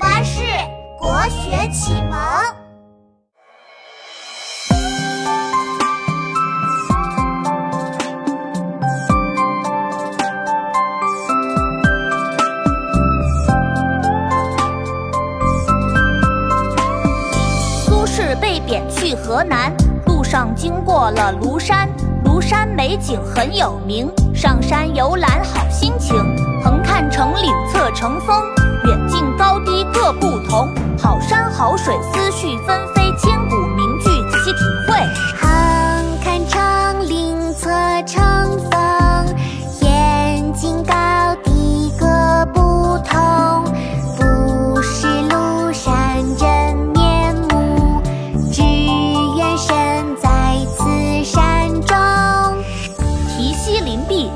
巴士国学启蒙。苏轼被贬去河南，路上经过了庐山，庐山美景很有名，上山游览好心情。横看成岭侧成峰，远近各不同。好山好水思绪纷飞，千古名句仔细体会。横看成岭侧成峰，远近高低各不同。不识庐山真面目，只缘身在此山中。题西林壁，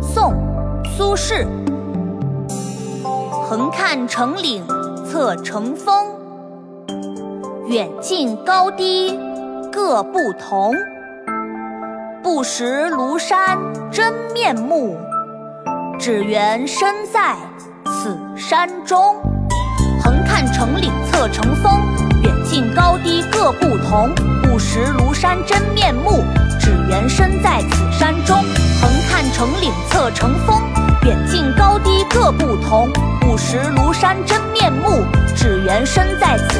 宋·苏轼。横看成岭侧成峰，远近高低各不同。不识庐山真面目，只缘身在此山中。横看成岭侧成峰，远近高低各不同。不识庐山真面目，只缘身在此山中。横看成岭侧成峰，远近高低各不同。人生在。